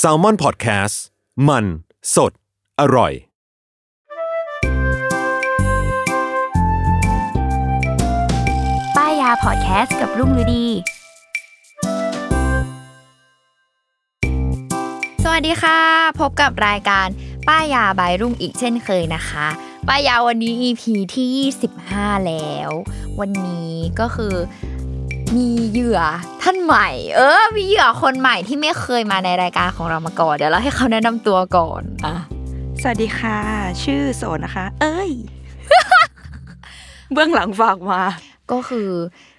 s a l ม o n PODCAST มัน สด อร่อย ป้ายยาพอดแคสต์กับรุ่งฤดี สวัสดีค่ะ พบกับรายการป้ายยาบายรุ่งอีกเช่นเคยนะคะป้ายยาวันนี้ EP ที่ 25 แล้ว วันนี้ก็คือ มีเหยื่อท่านใหม่ เออ มีเหยื่อคนใหม่ที่ไม่เคยมาในรายการของเรามาก่อน เดี๋ยวเราให้เขาแนะนำตัวก่อนอะสวัสดีค่ะ ชื่อโสนนะคะ เอ้ย เบื้องหลังฝากมา ก็คือ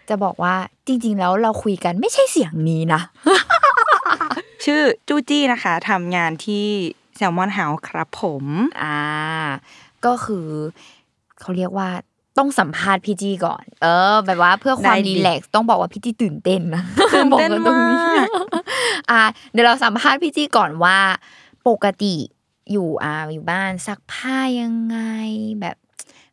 จะบอกว่าจริง ๆ แล้วเราคุยกันไม่ใช่เสียงนี้นะ ชื่อจูจี้นะคะทำงานที่แซลมอนเฮาส์ครับผม อ่า ก็คือเขาเรียกว่า ต้องสัมภาษณ์พี่จีก่อน เออ แบบว่าเพื่อความได้ดิรีแลกซ์ต้องบอกว่าพี่จีตื่นเต้นนะตื่นเต้นบอกกัตรงมากอ่า เดี๋ยวเราสัมภาษณ์พี่จีก่อนว่า ปกติอยู่อ่าอยู่บ้านซักผ้ายังไง แบบ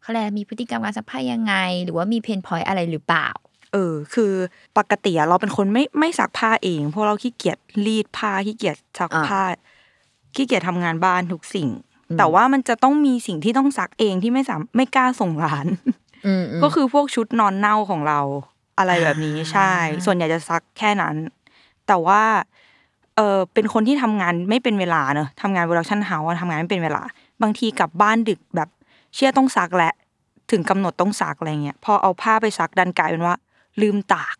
เขาเรียกอะไรมีพฤติกรรมการซักผ้ายังไง หรือว่ามีเพนพอยต์อะไรหรือเปล่า เออ คือปกติอะเราเป็นคนไม่ไม่ซักผ้าเองเพราะเราขี้เกียจรีดผ้าขี้เกียจซักอ่าผ้าขี้เกียจทำงานบ้านทุกสิ่งอืม แต่ว่ามันจะต้องมีสิ่งที่ต้องซักเองที่ไม่สามไม่กล้าส่งร้านอืมมก็คือพวกชุดนอนเน่าของเรา อะไรแบบนี้อ่าใช่ ส่วนใหญ่จะซักแค่นั้น แต่ว่าเออเป็นคนที่ทำงานไม่เป็นเวลาเนอะทำงาน production house ทำงานไม่เป็นเวลา บางทีกลับบ้านดึกแบบเชี่ยต้องซักละ ถึงกำหนดต้องซักอะไรเงี้ยพอเอาผ้าไปซักดันกลายเป็นว่า ลืมตาก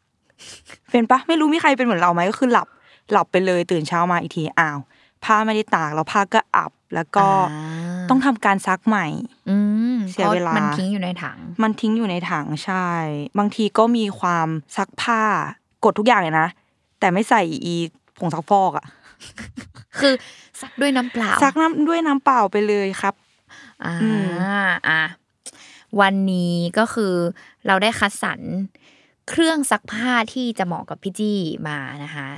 เป็นปะไม่รู้มีใครเป็นเหมือนเราไหมก็คือหลับ หลับไปเลยตื่นเช้ามาอีกทีอ้าว ผ้าไม่ได้ตากแล้วผ้าก็อับ แล้วก็อ่าต้องทำการซักใหม่ อืมเสียเวลาพระมันทิ้งอยู่ในถัง มันทิ้งอยู่ในถังใช่ บางทีก็มีความซักผ้ากดทุกอย่างเลยนะ แต่ไม่ใส่อีผงซักฟอกอะคือซักด้วยน้ำเปล่า ซักน้ำด้วยน้ำเปล่าไปเลยครับ อ่าอืมอะวันนี้ก็คือเราได้คัดสรร เครื่องซักผ้าที่จะเหมาะกับพี่จี้มานะคะ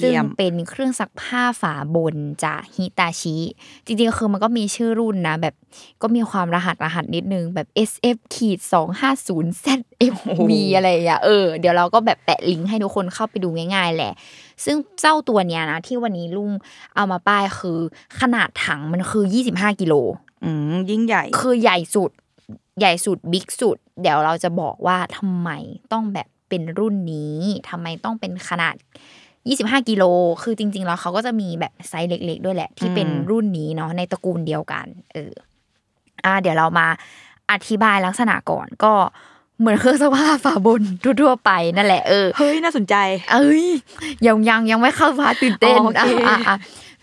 ซึ่งเป็นเครื่องซักผ้าฝาบนจากฮิตาชิ จริงๆคือมันก็มีชื่อรุ่นนะ แบบก็มีความรหัสรหัสนิดนึงแบบ SF ขีดสองห้าศูนย์ ZFV อะไรอย่างเงี้ยเออเดี๋ยวเราก็แบบแปะลิงก์ให้ทุกคนเข้าไปดูง่าย ๆ แหละ ซึ่งเจ้าตัวเนี้ยนะที่วันนี้ลุงเอามาป้ายคือขนาดถังมันคือ25กิโลอืมยิ่งใหญ่คือใหญ่สุดใหญ่สุด big สุด เดี๋ยวเราจะบอกว่าทำไมต้องแบบเป็นรุ่นนี้ทำไมต้องเป็นขนาด 25 กิโล คือจริง ๆ แล้วเขาก็จะมีแบบไซส์เล็ก ๆ ด้วยแหละ ที่เป็นอืมรุ่นนี้เนาะในตระกูลเดียวกัน เออ อ่า เดี๋ยวเรามาอธิบายลักษณะก่อนก็เหมือนเครื่องซักผ้าฝาบนทั่วๆไปนั่นแหละเออเฮ้ยน่าสนใจ เอ้ยยังยังยังไม่เข้า part ตื่นเต้นอ๋อโอเคอะอะอะ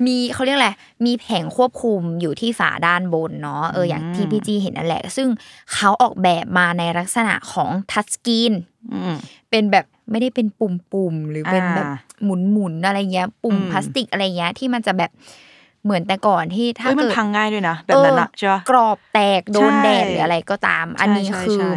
มีเขาเรียกอะไรมีแผงควบคุมอยู่ที่ฝาด้านบนเนาะเอออย่างที่พี่จีเห็นนั่นแหละ ซึ่งเขาออกแบบมาในลักษณะของทัชสกรีนอืมเป็นแบบไม่ได้เป็นปุ่มๆหรือเป็นแบบอ่าหมุนๆอะไรเงี้ย ปุ่มอืมพลาสติกอะไรเงี้ยที่มันจะแบบเหมือนแต่ก่อนที่ถ้าเฮ้ยมันเกิดพังง่ายด้วยนะแบบนั้นอะเออใช่ปะกรอบแตกโดนใช่แดดหรืออะไรก็ตาม อันนี้ใช่คือใช่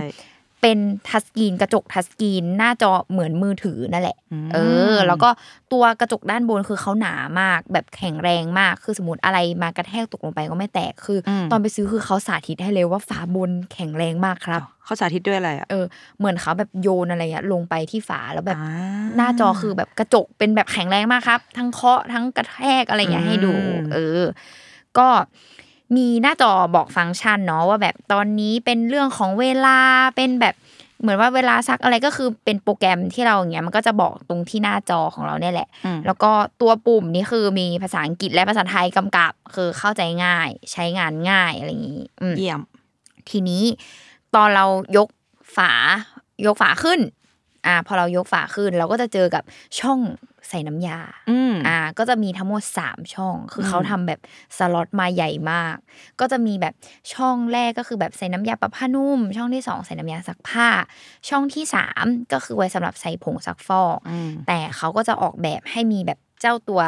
เป็นทัชสกรีนกระจกทัชสกรีนหน้าจอเหมือนมือถือนั่นแหละมเออ แล้วก็ตัวกระจกด้านบนคือเขาหนามากแบบแข็งแรงมาก คือสมมติอะไรมากระแทกตกลงไปก็ไม่แตกคืออมตอนไปซื้อคือเขาสาธิตให้เลยว่าฝาบนแข็งแรงมากครับเขาสาธิตด้วยอะไรอะเออเหมือนเขาแบบโยนอะไรเงี้ยลงไปที่ฝาแล้วแบบอ่าหน้าจอคือแบบกระจกเป็นแบบแข็งแรงมากครับ ทั้งเคาะทั้งกระแทกอะไรเงี้ยให้ดูอืมเออ ก็ มีหน้าจอบอกฟังก์ชันเนาะว่าแบบตอนนี้เป็นเรื่องของเวลาเป็นแบบเหมือนว่าเวลาซักอะไรก็คือเป็นโปรแกรมที่เราอย่างเงี้ยมันก็จะบอกตรงที่หน้าจอของเราเนี่ยแหละอืมแล้วก็ตัวปุ่มนี่คือมีภาษาอังกฤษและภาษาไทยกำกับ คือเข้าใจง่าย ใช้งานง่ายอะไรอย่างนี้อืมเยี่ยม ทีนี้ตอนเรายกฝายกฝาขึ้น อ่าพอเรายกฝาขึ้นเราก็จะเจอกับช่องใส่น้ำยาอืมอ่า ก็จะมีทั้งหมดสามช่อง คืออมเขาทำแบบสล็อตมาใหญ่มาก ก็จะมีแบบช่องแรกก็คือแบบใส่น้ำยาปรับผ้านุ่ม ช่องที่สองใส่น้ำยาซักผ้า ช่องที่สามก็คือไว้สำหรับใส่ผงซักฟอกอืมแต่เขาก็จะออกแบบให้มีแบบเจ้าตัว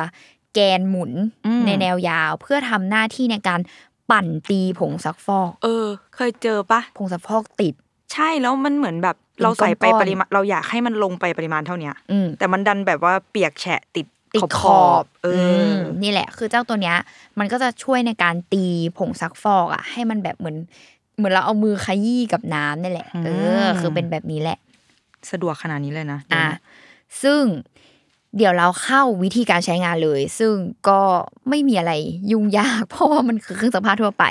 แกนหมุนอืมในแนวยาว เพื่อทำหน้าที่ในการปั่นตีผงซักฟอก เออ เคยเจอปะผงซักฟอกติด ใช่แล้วมันเหมือนแบบ เป็นเราใส่ไปก้อนๆปริมาณเราอยากให้มันลงไปปริมาณเท่าเนี้ยอืมแต่มันดันแบบว่าเปียกแฉะติดติดขขออบบๆเอออมนี่แหละ คือเจ้าตัวเนี้ย มันก็จะช่วยในการตีผงซักฟอกอะ ให้มันแบบเหมือน เหมือนเราเอามือขยี้กับน้ำนี่แหละ เออ คือเป็นแบบนี้แหละ สะดวกขนาดนี้เลยนะอะเดี๋ยวนะซึ่ง เดี๋ยวเราเข้าวิธีการใช้งานเลย ซึ่งก็ไม่มีอะไรยุ่งยาก เพราะว่ามันคือเครื่องซักผ้าทั่วไป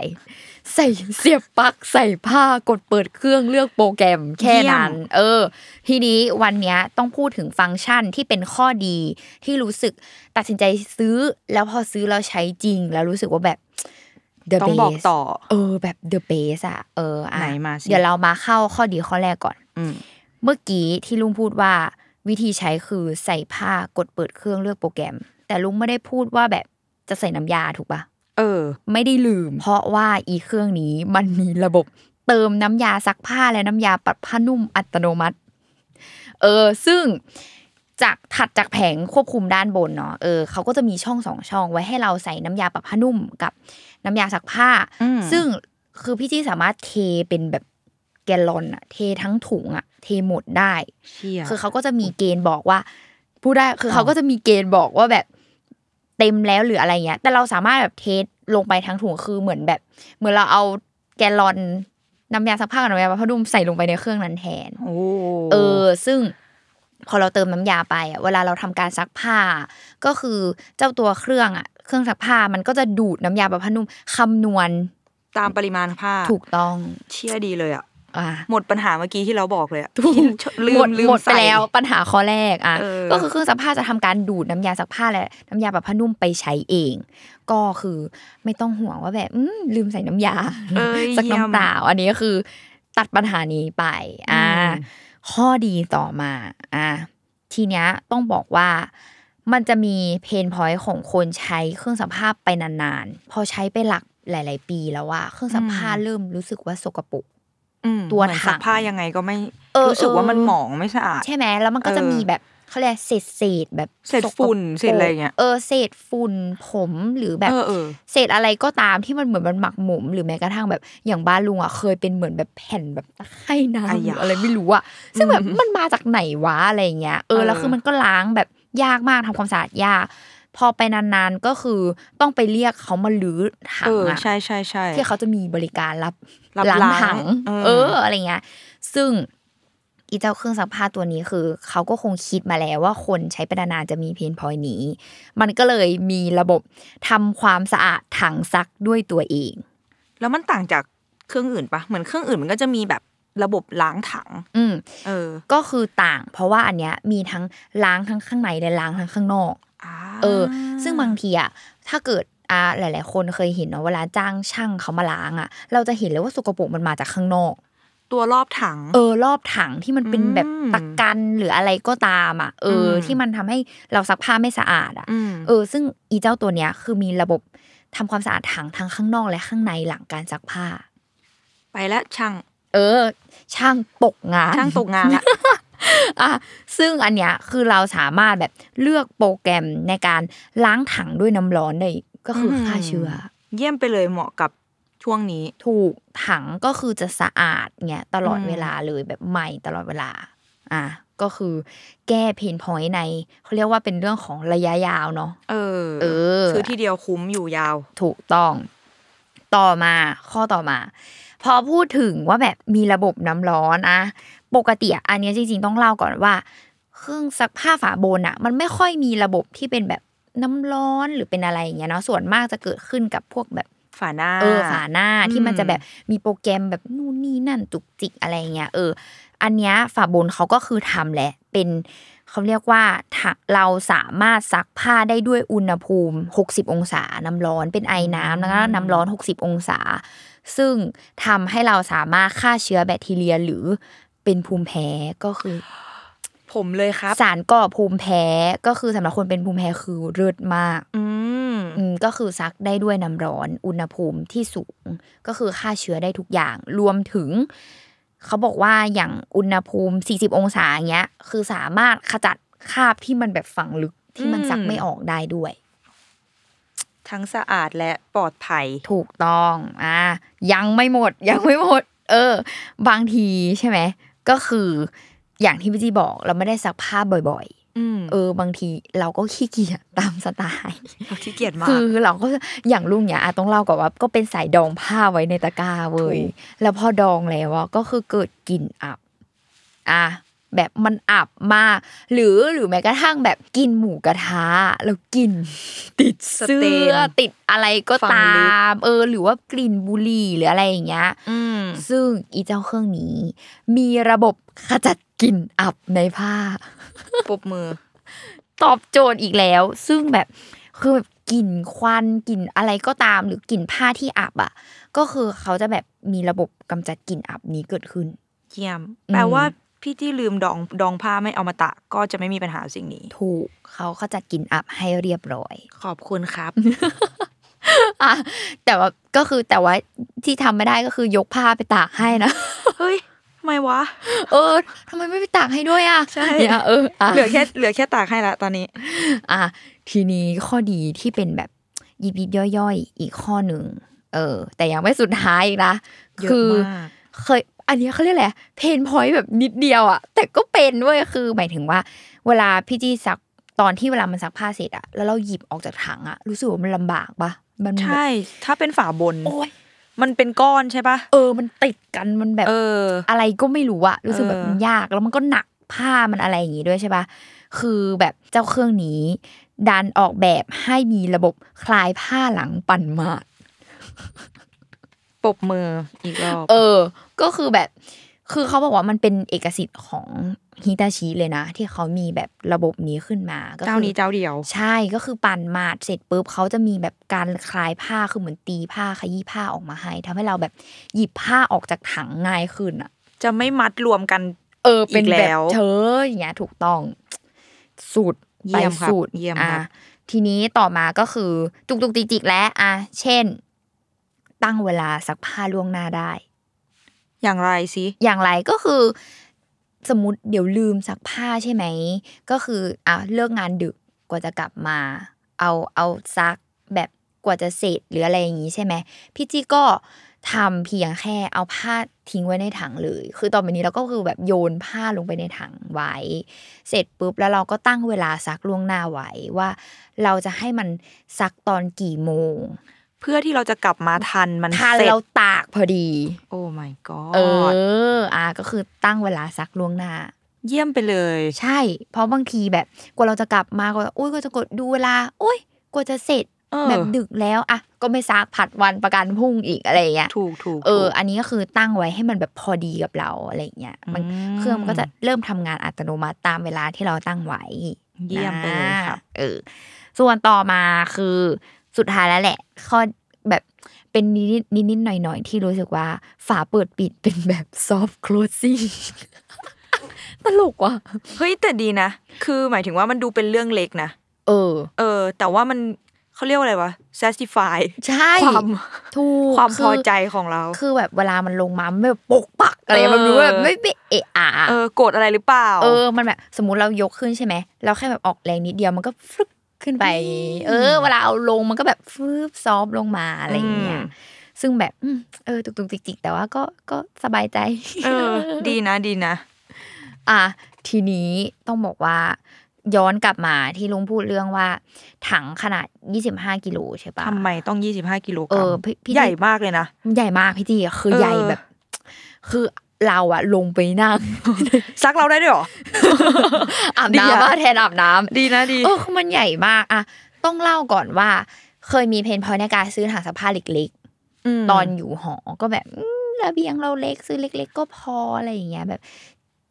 ใส่เสียบปลั๊กใส่ผ้ากดเปิดเครื่องเลือกโปรแกรมแค่นั้น เออ ทีนี้วันเนี้ยต้องพูดถึงฟังก์ชันที่เป็นข้อดีที่รู้สึกตัดสินใจซื้อ แล้วพอซื้อแล้วใช้จริง แล้วรู้สึกว่าแบบ the ต้องบอก best ต่อ เออแบบ the best อะเอออะไหนมาสิเดี๋ยวเรามาเข้าข้อดีข้อแรกก่อนอืมเมื่อกี้ที่ลุงพูดว่า วิธีใช้คือใส่ผ้ากดเปิดเครื่องเลือกโปรแกรม แต่ลุงไม่ได้พูดว่าแบบจะใส่น้ำยาถูกปะเออ ไม่ได้ลืม เพราะว่าอีเครื่องนี้มันมีระบบเติมน้ำยาซักผ้าและน้ำยาปัดผ้านุ่มอัตโนมัติ เออ ซึ่งจากถัดจากแผงควบคุมด้านบนเนาะเออเขาก็จะมีช่องสองช่องไว้ให้เราใส่น้ำยาปรับผ้านุ่มกับน้ำยาซักผ้าอืมซึ่งคือพี่จี้สามารถเทเป็นแบบ แกลลอนอะเททั้งถุงอะเทหมดได้เชี่ยคือเขาก็จะมีเกณฑ์บอกว่าพูดได้คือเขาก็จะมีเกณฑ์บอกว่าแบบเต็มแล้วหรืออะไรเงี้ย แต่เราสามารถแบบเทสลงไปทั้งถุงคือเหมือนแบบ เหมือนเราเอาแกลลอนน้ำยาซักผ้ากับน้ำยาปรับผ้านุ่มใส่ลงไปในเครื่องนั้นแทนโอ้เออ ซึ่งพอเราเติมน้ำยาไปอะเวลาเราทำการซักผ้า ก็คือเจ้าตัวเครื่องอะ เครื่องซักผ้ามันก็จะดูดน้ำยาปรับผ้านุ่มคำนวณตามปริมาณผ้า ถูกต้องเชี่ยดีเลยอะอ่า หมดปัญหาเมื่อกี้ที่เราบอกเลยอะถูกที่ลืหมมดลืมหมดไปใส่แล้วปัญหาข้อแรกอะเออก็คือเครื่องซักผ้าจะทำการดูดน้ำยาซักผ้าและน้ำยาปรับผ้านุ่มไปใช้เอง ก็คือไม่ต้องห่วงว่าแบบอืมลืมใส่น้ำยาเอ้ยสักเยี่ยมน้ำเปล่าอันนี้ก็คือ ตัดปัญหานี้ไป อ่าอืมข้อดีต่อมาอ่าทีเนี้ยต้องบอกว่ามันจะมีเพนพอยต์ของคนใช้เครื่องซักผ้าไปนานๆ พอใช้ไปหลักหลาย ๆ ปีแล้วว่าเครื่องซักผ้าเริ่มรู้สึกว่าสกปรกอืม ตัวเหมือนถัซังกผ้ายังไงก็ไม่เออรู้สึกว่ามันเออหมองไม่สะอาด ใช่ไหมแล้วมันก็จะเออมีแบบเขาเรียกเศษเศษๆแบบเศษฝุ่นสกปกเศษอะไรอย่างเงี้ยเออเศษฝุ่นผมหรือแบบเออเออเศษอะไรก็ตามที่มันเหมือนมันหมักหมมหรือแม้กระทั่งแบบอย่างบ้านลุงอะเคยเป็นเหมือนแบบแผ่นแบบตะไคร่น้ำอะหอย่ารืออะไรไม่รู้อะซึ่งแบบมันมาจากไหนวะอะไรอย่างเงี้ยเออเออแล้วคือมันก็ล้างแบบยากมากทำความสะอาดยากพอไปนานๆก็คือต้องไปเรียกเขามาลื้อถัเองออะใช่ใช่ใช่ที่เขาจะมีบริการรับรับ ล้างล้างถังเออเอออะไรเงี้ย ซึ่งอีเจ้าเครื่องซักผ้าตัวนี้คือเขาก็คงคิดมาแล้วว่าคนใช้ไปนานๆจะมีเพนพอยนี้ มันก็เลยมีระบบทำความสะอาดถังซักด้วยตัวเอง แล้วมันต่างจากเครื่องอื่นปะเหมือนเครื่องอื่นมันก็จะมีแบบระบบล้างถัง อืมเออ ก็คือต่าง เพราะว่าอันเนี้ยมีทั้งล้างทั้งข้างในและล้างทั้งข้างนอกอ่าเออ ซึ่งบางทีอะถ้าเกิด อ่าหลาย ๆ คนเคยเห็นเนาะเวลาจ้างช่างเขามาล้างอะ เราจะเห็นเลยว่าสกปรกมันมาจากข้างนอก ตัวรอบถัง เออ รอบถังที่มันเป็นแบบอืมตะกันหรืออะไรก็ตามอะ เอออมที่มันทำให้เราซักผ้าไม่สะอาด อะอืมเออ ซึ่งอีเจ้าตัวเนี้ยคือมีระบบทำความสะอาดถังทั้งข้างนอกและข้างในหลังการซักผ้า ไปแล้วช่าง เออ ช่างตกงาน ช่างตกงานละอะซึ่งอันเนี้ยคือเราสามารถแบบเลือกโปรแกรมในการล้างถังด้วยน้ำร้อนได้ ก็คืออมฆ่าเชื้อ เยี่ยมไปเลยเหมาะกับช่วงนี้ ถูกถังก็คือจะสะอาดเงี้ยตลอดอืมเวลาเลยแบบใหม่ตลอดเวลา อะก็คือแก้เพนพอยต์ในเขาเรียกว่าเป็นเรื่องของระยะยาวเนาะเออ เออซื้อทีเดียวคุ้มอยู่ยาว ถูกต้อง ต่อมาข้อต่อมา พอพูดถึงว่าแบบมีระบบน้ำร้อนอะปกติอะอันเนี้ยจริงๆต้องเล่าก่อนว่า เครื่องซักผ้าฝาบนอะมันไม่ค่อยมีระบบที่เป็นแบบ น้ำร้อนหรือเป็นอะไรอย่างเงี้ยเนาะส่วนมากจะเกิดขึ้นกับพวกแบบฝาหน้าเออฝาหน้าที่มันอืมจะแบบมีโปรแกรมแบบนู่นนี่นั่นจุกจิกอะไรเงี้ยเออ อันเนี้ยฝาบนเขาก็คือทำแหละ เป็นเขาเรียกว่าถ้าเราสามารถซักผ้าได้ด้วยอุณหภูมิ 60 องศา น้ำร้อนเป็นไอน้ำแล้วก็น้ำร้อน 60 องศา ซึ่งทำให้เราสามารถฆ่าเชื้อแบคทีเรียหรือเป็นภูมิแพ้ก็คือ ผมเลยครับ สารก่อภูมิแพ้ก็คือสำหรับคนเป็นภูมิแพ้คือเลิศมากอืมอืมก็คือซักได้ด้วยน้ำร้อน อุณหภูมิที่สูง ก็คือฆ่าเชื้อได้ทุกอย่างรวมถึง เขาบอกว่าอย่างอุณหภูมิ 40 องศาอย่างเงี้ย คือสามารถขจัดคราบที่มันแบบฝังลึกที่มันอืมซักไม่ออกได้ด้วย ทั้งสะอาดและปลอดภัยถูกต้องอ่ายังไม่หมด ยังไม่หมด เออ บางทีใช่ไหมก็คือ อย่างที่พี่จีบอกเราไม่ได้ซักผ้าบ่อยอืมๆเออบางทีเราก็ขี้เกียจตามสไตล์เราขี้เกียจมากคือเราก็อย่างลุงเนี่ยอะต้องเล่าก่อนว่าก็เป็นสายดองผ้าไว้ในตะกร้าเว้ยถูกแล้วพอดองแล้วอะก็คือเกิดกลิ่นอับอะ แบบมันอับมาก หรือหรือแม้กระทั่งแบบกินหมูกระทะแล้วกลิน ติดเสื้สเตอนติดอะไรก็ฝังตาลึกมเออ หรือว่ากลิ่นบุหรี่หรืออะไรอย่างเงี้ยอืมซึ่งอีเจ้าเครื่องนี้ มีระบบขจัดกลิ่นอับในผ้าปรบมือ ตอบโจทย์อีกแล้ว ซึ่งแบบคือแบบกลิ่นควันกลิ่นอะไรก็ตาม หรือกลิ่นผ้าที่อับอะ ก็คือเขาจะแบบมีระบบกำจัดกลิ่นอับนี้เกิดขึ้น เยี่ยมอืมแปลว่า พี่ที่ลืมดองดองผ้าไม่เอามาตะ ก็จะไม่มีปัญหาสิ่งนี้ ถูกเขาขจัดกลิ่นอับให้เรียบร้อย ขอบคุณครับอะแต่ว่าก็คือแต่ว่าที่ทำไม่ได้ก็คือยกผ้าไปตากให้นะเฮ้ยทำไมวะ เออทำไมไม่ไปตากให้ด้วยอะใช่เนี่ยเอออะเหลือแค่เหลือแค่ตากให้ละตอนนี้ อะทีนี้ข้อดีที่เป็นแบบยิบยิบย่อยๆ อีกข้อหนึ่งเออ แต่ยังไม่สุดท้ายอีกนะเยอะคือมากเคย อันนี้เขาเรียกอะไรเพนพอยต์แบบนิดเดียวอะแต่ก็เป็นด้วยคือหมายถึงว่า เวลาพี่จี้ซักตอนที่เวลามันซักผ้าเสร็จอะแล้วเราหยิบออกจากถังอะรู้สึกว่ามันลำบากปะมันแบบใช่ ถ้าเป็นฝาบน โอ้ยมันเป็นก้อนใช่ปะเออ มันติดกันมันแบบเออ อะไรก็ไม่รู้อะรู้สึกแบบเออมันยากแล้วมันก็หนักผ้ามันอะไรอย่างงี้ด้วยใช่ปะคือแบบเจ้าเครื่องนี้ ดันออกแบบให้มีระบบคลายผ้าหลังปั่นหมาด ปรบมืออีกรอบเออ ก็คือแบบ คือเขาบอกว่ามันเป็นเอกสิทธิ์ของฮิตาชิเลยนะ ที่เขามีแบบระบบนี้ขึ้นมาก็คือเจ้านี้เจ้าเดียว ใช่ก็คือปั่นหมาดเสร็จปุ๊บเขาจะมีแบบการคลายผ้าคือเหมือนตีผ้าขยี้ผ้าออกมาให้ทำให้เราแบบหยิบผ้าออกจากถังง่ายขึ้นอะ จะไม่มัดรวมกัน เออเป็นอีกแบแล้บวเธออย่างเงี้ยถูกต้องสูตรเยี่ไปยมครับสูตรเยี่ยมอะครับทีนี้ต่อมาก็คือตุกตุกจิกจิกแล้วอะเช่น ตั้งเวลาซักผ้าล่วงหน้าได้ อย่างไรสิอย่างไรก็คือ สมมติเดี๋ยวลืมซักผ้าใช่ไหม ก็คืออะเลิกงานดึกกว่าจะกลับมา เอาเอาซักแบบกว่าจะเสร็จหรืออะไรอย่างนี้ใช่ไหมพี่จี้ก็ทำเพียงแค่เอาผ้าทิ้งไว้ในถังเลย คือตอนนี้เราก็คือแบบโยนผ้าลงไปในถังไว้ เสร็จปุ๊บแล้วเราก็ตั้งเวลาซักล่วงหน้าไว้ว่า เราจะให้มันซักตอนกี่โมงเพื่อที่เราจะกลับมาทันมันทันเสร็จเราตากพอดี โอ้ my god เอออะก็คือตั้งเวลาซักล่วงหน้า เยี่ยมไปเลย ใช่ เพราะบางทีแบบกว่าเราจะกลับมาก็อุ้ยก็จะกดดูเวลาอุ้ยกว่าจะเสร็จเออแบบดึกแล้วอะก็ไม่ซักผัดวันประกันพรุ่งอีกอะไรอย่างเงี้ยถูกถูกเออถูกอันนี้ก็คือตั้งไว้ให้มันแบบพอดีกับเราอะไรอย่างเงี้ยมันอืมเครื่องมันก็จะเริ่มทำงานอัตโนมัติตามเวลาที่เราตั้งไว้ เยี่ยมไปเลยครับนะเออส่วนต่อมาคือ สุดท้ายแล้วแหละ ข้อแบบเป็นนิดนิดนิดๆหน่อยหน่อยๆที่รู้สึกว่า ฝาเปิดปิดเป็นแบบ soft closing ตลกว่ะเฮ้ยแต่ดีนะ คือหมายถึงว่ามันดูเป็นเรื่องเล็กนะเออ เออ แต่ว่ามันเขาเรียกว่าอะไรวะ satisfy ใช่ความถูกความพอคือใจของเรา คือแบบเวลามันลงมามันแบบปกปักอะไรเออมันรู้แบบไม่ไม่เอะอะเออโกรธอะไรหรือเปล่า เออ มันแบบสมมุติเรายกขึ้นใช่ไหมเราแค่แบบออกแรงนิดเดียวมันก็ฟลุป ขึ้นไป เออ เวลาเอาลงมันก็แบบฟึบซอฟต์ลงมาอะไรอย่างเงี้ยอืมซึ่งแบบอืมเออ ตุกตุกจิกจิกแต่ว่าก็ก็สบายใจ เออ ดีนะดีนะ อะทีนี้ต้องบอกว่า ย้อนกลับมาที่ลุงพูดเรื่องว่า ถังขนาด 25 กิโลใช่ปะทำไมต้องยี่สิบห้ากิโลกเอรัมอพี่พี่ใหญ่มากเลยนะมันใหญ่มากพี่จีอะคือเออใหญ่แบบ คือ เราอะลงไปนั่ง ซักเราได้ด้วยเหรออาบดีอะน้ำว่าแทนอาบน้ำดีนะดีเออคือมันใหญ่มากอะต้องเล่าก่อนว่า เคยมีเพนพอยในการซื้อถังซักผ้าเล็กมๆตอนอยู่หอก็แบบอืมระเบียงเราเล็กซื้อเล็ก ๆ ก็พออะไรอย่างเงี้ยแบบ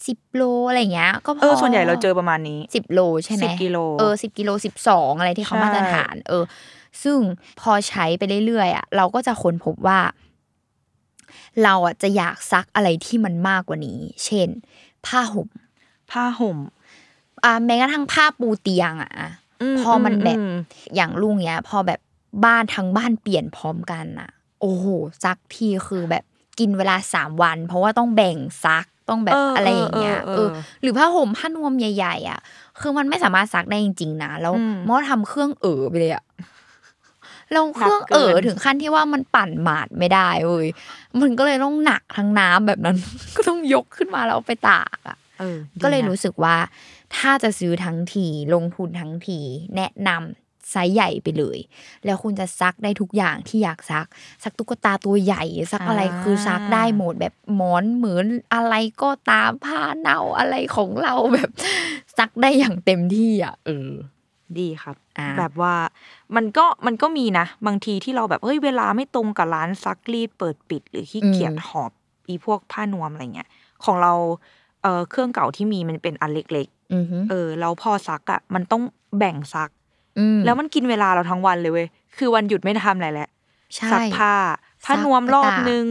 สิบโลอะไรอย่างเงี้ยก็พอเออส่วนใหญ่เราเจอประมาณนี้สิบโลใช่ไหม10กิโลเออสิบกิโลสิบสองอะไรที่เขาใช่มาตรฐาน เออ ซึ่งพอใช้ไปเรื่อยๆอะเราก็จะค้นพบว่า เราอะจะอยากซักอะไรที่มันมากกว่านี้ เช่น ผ้าห่ม ผ้าห่มอะแม้กระทั่งผ้าปูเตียงอะมพอมันแบบอืมอย่างลุงเนี้ย พอแบบบ้านทั้งบ้านเปลี่ยนพร้อมกันอะ โอ้โหซักทีคือแบบกินเวลาสามวัน เพราะว่าต้องแบ่งซักต้องแบบเออออะไรอย่างเงี้ยเออเอเอออหรือผ้าห่มผ้านวมใหญ่ ๆ อะ คือมันไม่สามารถซักได้จริงๆนะแล้วอืมมอทำเครื่องเอ๋อไปเลยอะ เราเครื่องเอ๋อหนักเกินถึงขั้นที่ว่ามันปั่นหมาดไม่ได้เว้ยมันก็เลยต้องหนักทั้งน้ำแบบนั้น ก็ต้องยกขึ้นมาแล้วเอาไปตากอะเออก็เลยดีนะรู้สึกว่า ถ้าจะซื้อทั้งทีลงทุนทั้งที แนะนำไซส์ใหญ่ไปเลย แล้วคุณจะซักได้ทุกอย่างที่อยากซัก ซักตุ๊กตาตัวใหญ่ ซักอะไรอ่าคือซักได้หมดแบบหมอนเหมือนอะไรก็ตามผ้าเน่าอะไรของเราแบบ ซักได้อย่างเต็มที่อะเออ ดีครับ อ่า แบบว่ามันก็มันก็มีนะ บางทีที่เราแบบเฮ้ยเวลาไม่ตรงกับร้านซักรีดเปิดปิด หรือขี้เกียจหอบอีพวกผ้านวมอะไรเงี้ยของเราเออเครื่องเก่าที่มีมันเป็นอันเล็ก อือฮึๆ เออแล้วพอซักอะมันต้องแบ่งซัก อืมแล้วมันกินเวลาเราทั้งวันเลยเว้ยคือวันหยุดไม่ทำอะไรแล้ว ใช่ ซักผ้า ผ้านวมซักรอบตากนึง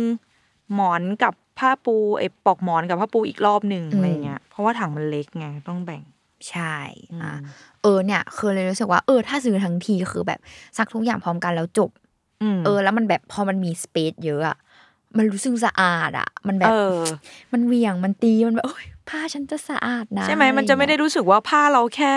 หมอนกับผ้าปูไอ้ปลอกหมอนกับผ้าปูอีกรอบหนึ่งอืม อะไรเงี้ย เพราะว่าถังมันเล็กไงต้องแบ่งใช่อะอืม เออเนี่ยคือเลยรู้สึกว่าเออถ้าซื้อทั้งทีคือแบบซักทุกอย่างพร้อมกันแล้วจบมเออ แล้วมันแบบพอมันมีสเปซเยอะอะมันรู้สึกสะอาดอะมันแบบเออมันเหวี่ยงมันตีมันแบบโอ้ยผ้าฉันจะสะอาดนะใช่ไหมมันจะไม่ได้อรเงี้ยรู้สึกว่าผ้าเราแค่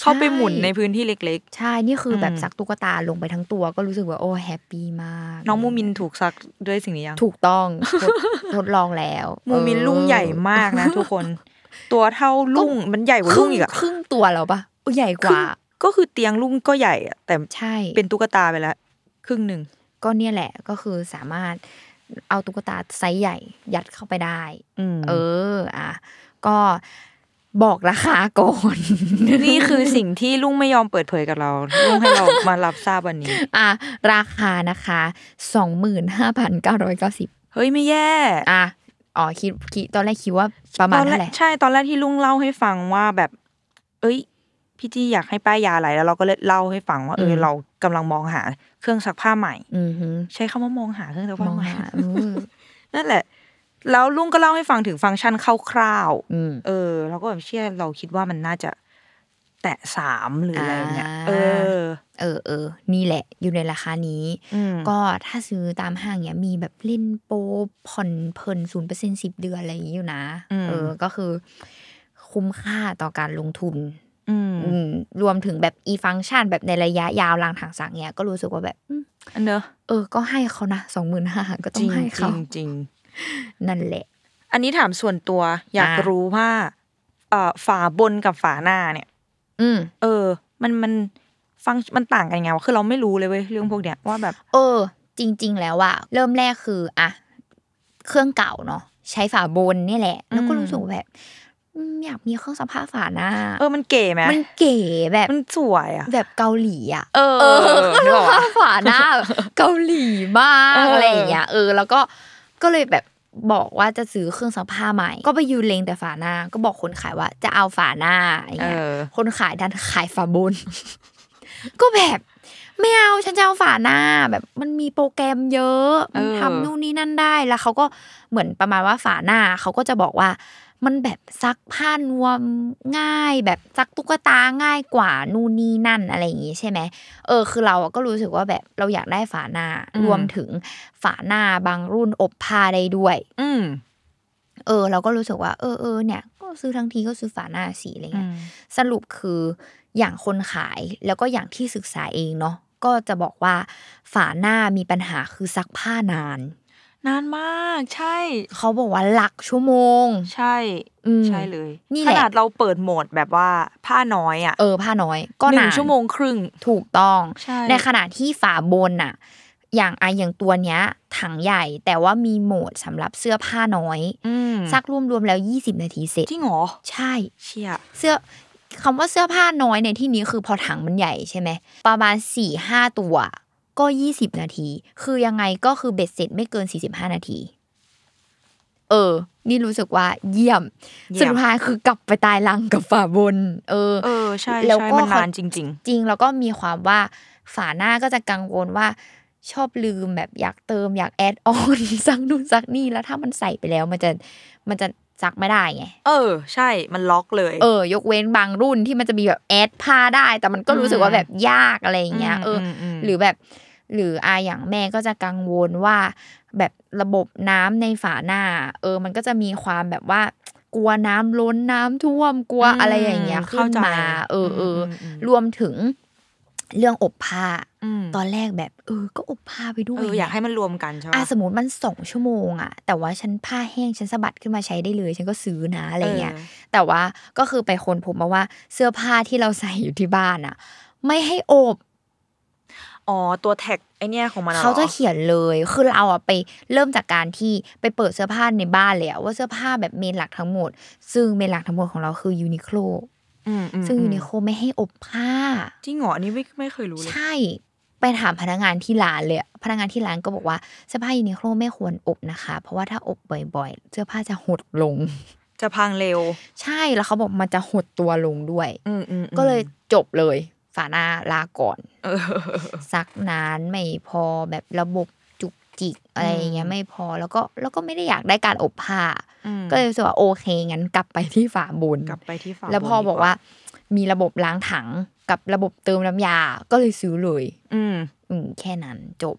เข้าไปหมุนใช่ในพื้นที่เล็กใช่ นี่คืออมแบบซักตุ๊กตาลงไปทั้งตัวก็รู้สึกว่าโอ้แฮปปี้มากๆน้องมูมินถูกซักด้วยสิ่งนี้ยัง ถูกต้องทดทดลองแล้ว มูมินเออลุงใหญ่มากนะทุกคน ตัวเท่าลุงมันใหญ่กว่าคลุรึ่งงอีกอะครึ่งตัวแล้วปะเออใหญ่กว่า ก็คือเตียงลุงก็ใหญ่อะแต่ใช่เป็นตุ๊กตาไปแล้วครึ่งหนึ่งก็เนี่ยแหละก็คือสามารถเอาตุ๊กตาไซส์ใหญ่ยัดเข้าไปได้อืมเออ อะก็บอกราคาก่อนนี่คือสิ่งที่ลุงไม่ยอมเปิดเผยกับเราลุงให้เรามารับทราบวันนี้ อะราคานะคะสองหมื่นห้าพันเก้าร้อยเก้าสิบเฮ้ยไม่แย่ อะ อ๋อคิดคิดตอนแรกคิดว่าประมาณตอนแรเท่ากไหร่ใช่ตอนแรกที่ลุงเล่าให้ฟังว่าแบบ เอ้ย พี่จี้อยากให้ป้ายยาอะไรแล้วเราก็เลยเล่าให้ฟังว่าเออเรากำลังมองหาเครื่องซักผ้าใหม่อือหือใช้คำว่ามองหาเครื่องซักมผ้าองใหม่หาอืมนั่นแหละ แล้วลุงก็เล่าให้ฟังถึงฟังก์ชันคร่าวอืมๆเออเราก็แบบเชื่อเราคิดว่ามันน่าจะ แตะสามหรืออะไรเงี้ยอ่าเออ เออเออนี่แหละ อยู่ในราคานี้อืมก็ถ้าซื้อตามห้างเนี้ยมีแบบเล่นโปรผ่อนเพลินศูนย์เปอร์เซ็นสิบเดือนอะไรอย่างงี้อยู่นะ เออ ก็คือ คุ้มค่าต่อการลงทุนอืมอืมรวมถึงแบบอีฟังก์ชันแบบในระยะยาวรางทางสังเนี้ยก็รู้สึกว่าแบบอืมอันเนอะเออ ก็ให้เขานะสองหมื่นห้าก็ต้อจริงงให้จริเขางจริงนั่นแหละ อันนี้ถามส่วนตัวอยากอ่ารู้ว่าเอ่อฝาบนกับฝาหน้าเนี่ย อืมเออ มันมันฟังมันต่างกันยังไงวะคือเราไม่รู้เลยเว้ยเรื่องพวกเนี้ยว่าแบบ เออ จริง ๆ แล้วอะเริ่มแรกคืออะเครื่องเก่าเนาะใช้ฝาบนเนี่ยแหละ แล้วก็อืมรู้สึกว่าแบบอืมอยากมีเครื่องซักผ้าฝาหน้า เออมันเก๋ไหมมันเก๋แบบมันสวยอะ แบบเกาหลีอะเออเออนึกออกปะฝาหน้าแบบเกาหลีมากเออออะไรอย่างเงี้ยเออ แล้วก็ก็เลยแบบ บอกว่าจะซื้อเครื่องซักผ้าใหม่ ก็ไปยืนเลงแต่ฝาหน้า ก็บอกคนขายว่าจะเอาฝาหน้าอย่างเอเงี้ยอคนขายดันขายฝาบน ก็แบบไม่เอาฉันจะเอาฝาหน้าแบบมันมีโปรแกรมเยอะมันเออทำนู่นนี่นั่นได้แล้วเขาก็เหมือนประมาณว่าฝาหน้าเขาก็จะบอกว่า มันแบบซักผ้านวมง่าย แบบซักตุ๊กตาง่ายกว่านู่นนี่นั่นอะไรอย่างงี้ใช่ไหมเออ คือเราอะก็รู้สึกว่าแบบเราอยากได้ฝาหน้าอืมรวมถึงฝาหน้าบางรุ่นอบผ้าได้ด้วย อืมเออ เราก็รู้สึกว่า เออเออเนี่ย ก็ซื้อทั้งทีก็ซื้อฝาหน้าสีอะไรอืเงี้ยมสรุปคืออย่างคนขายแล้วก็อย่างที่ศึกษาเองเนาะก็จะบอกว่าฝาหน้ามีปัญหาคือซักผ้านาน นานมากใช่ เขาบอกว่าหลักชั่วโมง ใช่อืม ใช่เลยนี่แหขละ นาดเราเปิดโหมดแบบว่าผ้าน้อยอะเออผ้าน้อย ก็หนึ่นางนชั่วโมงครึ่ง ถูกต้อง ใช่ ในขณะที่ฝาบนน่ะ อย่างไอะอย่างตัวเนี้ย ถังใหญ่แต่ว่ามีโหมดสำหรับเสื้อผ้าน้อย อืมซักรวมๆแล้ว 20 นาทีเสร็จ จริงเหรอใช่ เชี่ยเสื้อคำว่าเสื้อผ้าน้อยในที่นี้คือพอถังมันใหญ่ใช่ไหม ประมาณสี่ห้าตัว ก็ยี่สิบนาที คือยังไงก็คือเบ็ดเสร็จไม่เกินสี่สิบห้านาที เออ นี่รู้สึกว่าเยี่ยมเยี่ยม สุดท้ายคือกลับไปตายรังกับฝาบน เออ เออ ใช่แล้วใช่ก็มันนานจริงจริง แล้วก็มีความว่าฝาหน้าก็จะกังวลว่าชอบลืมแบบอยากเติมอยาก add on ซักนู่นซักนี่แล้วถ้ามันใส่ไปแล้วมันจะมันจะ ซักไม่ได้ไงๆเออ ใช่มันล็อกเลย เออ ยกเว้นบางรุ่นที่มันจะมีแบบ add ผ้าได้ แต่มันก็รู้สึกว่าแบบยากอะไรอย่างเงี้ย เอออมอืมหรือแบบ หรืออาอย่างแม่ก็จะกังวลว่า แบบระบบน้ำในฝาหน้า เออ มันก็จะมีความแบบว่ากลัวน้ำล้นน้ำท่วมกลัวอะไรอย่างเงี้ยขึ้เข้านใจมา เออเอออมอืมรวมถึง เรื่องอบผ้าอืมตอนแรกแบบ เออ ก็อบผ้าไปด้วเอยออยากให้มันรวมกันใช่ไหมอะสมมติมันสองชั่วโมงอะแต่ว่าฉันผ้าแห้งฉันสะบัดขึ้นมาใช้ได้เลย ฉันก็ซื้อนะอะไรเงี้ยแต่ว่าก็คือไปค้นพบมาว่าเสื้อผ้าที่เราใส่อยู่ที่บ้านอะไม่ให้อบอ๋อตัวแท็กไอเนี้ยของมันหรอเขาจะเขียนเลยคือเราอะไปเริ่มจากการที่ไปเปิดเสื้อผ้าในบ้านเลยอะว่าเสื้อผ้าแบบเมนหลักทั้งหมด ซึ่งเมนหลักทั้งหมดของเราคือยูนิโคลอืมอืม ซึ่งอืมยูนิโคลไม่ให้อบผ้าจริงเหรออันนี้ไม่ไม่เคยรู้เลยใช่ไปถามพนักงานที่ร้านเลยอะพนักงานที่ร้านก็บอกว่าเสื้อผ้ายูนิโคลไม่ควรอบนะคะ เพราะว่าถ้าอบบ่อยๆ เสื้อผ้าจะหดลง จะพังเร็ว ใช่แล้วเขาบอกมันจะหดตัวลงด้วยอืมอืมอืมก็เลยจบเลยฝาหน้าลาก่อนเออซักนานไม่พอแบบระบบ จุกจิกอะไรอย่างเงี้ยไม่พอแล้วก็แล้วก็ไม่ได้อยากได้การอบผ้าอืมก็เลยรู้สึกว่าโอเคงั้นกลับไปที่ฝาบนกลับไปที่ฝาแล้วพอบนดีบอกว่า มีระบบล้างถังกับระบบเติมน้ำยาก็เลยซื้อเลย อืมอืมแค่นั้นจบ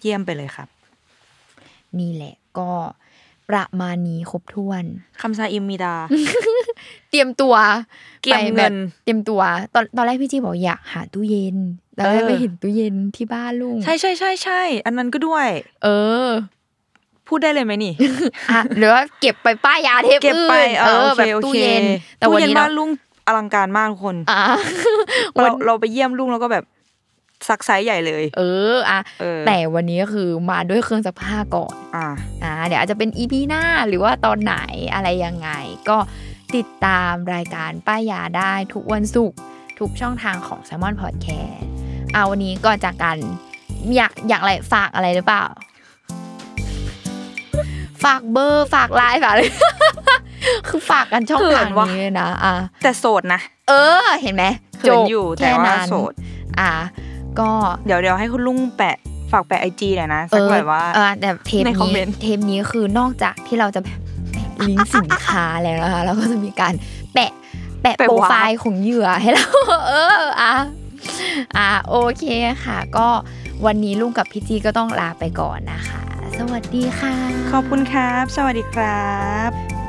เยี่ยมไปเลยครับ นี่แหละก็ประมาณนี้ครบถ้วนคำซาอิมมีดา เตรียมตัวเก็บไปแเงิน เตรียมตัว ตอนตอนแรกพี่จีบอกอยากหาตู้เย็น แล้วเออไปเห็นตู้เย็นที่บ้านลุง ใช่ใช่ใช่ใช่อันนั้นก็ด้วย เออ พูดได้เลยไหมนี่อะหรือว่าเก็บไปป้ายยาเทปเก็บไปอื่นเออโอแบเคบโอตู้เคเย็นแต่ตู้วันเย็นนี้บ้าเรานลุงอลังการมากทุกคนอะเราวันเราไปเยี่ยมลุงแล้วก็แบบซักไซส์ใหญ่เลย เอออะเออแต่วันนี้ก็คือมาด้วยเครื่องซักผ้าก่อน อ่าอ่าเดี๋ยวอาจจะเป็น EP หน้าหรือว่าตอนไหนอะไรยังไง ก็ติดตามรายการป้ายยาได้ทุกวันศุกร์ทุกช่องทางของ Salmon Podcast เอาวันนี้ก่อนจากกัน อยากอยากอะไรฝากอะไรหรือเปล่า ฝากเบอร์ฝากไลน์ฝากอะไรคือฝากกันช่องทางเขินว่ะนี้เลยนะอะแต่โสดนะเออ เห็นไหมเขินอยู่แต่ค่ว่านั้นโสด อะก็เดี๋ยวเดี๋ยวให้คุณลุงแปะฝากแปะไอจีหน่อยนะเอสักอแบบว่าเออแต่เทปในคอมนี้เมนต์เทปนี้คือนอกจากที่เราจะแบบแปะลิงก์สินค้าแล้วนะคะเราก็จะมีการแปะแปะแปะโปรวาร์ปไฟล์ของเหยื่อให้เราเอออะ อะโอเคค่ะ ก็วันนี้ลุงกับพี่จีก็ต้องลาไปก่อนนะคะ สวัสดีค่ะ ขอบคุณครับ สวัสดีครับ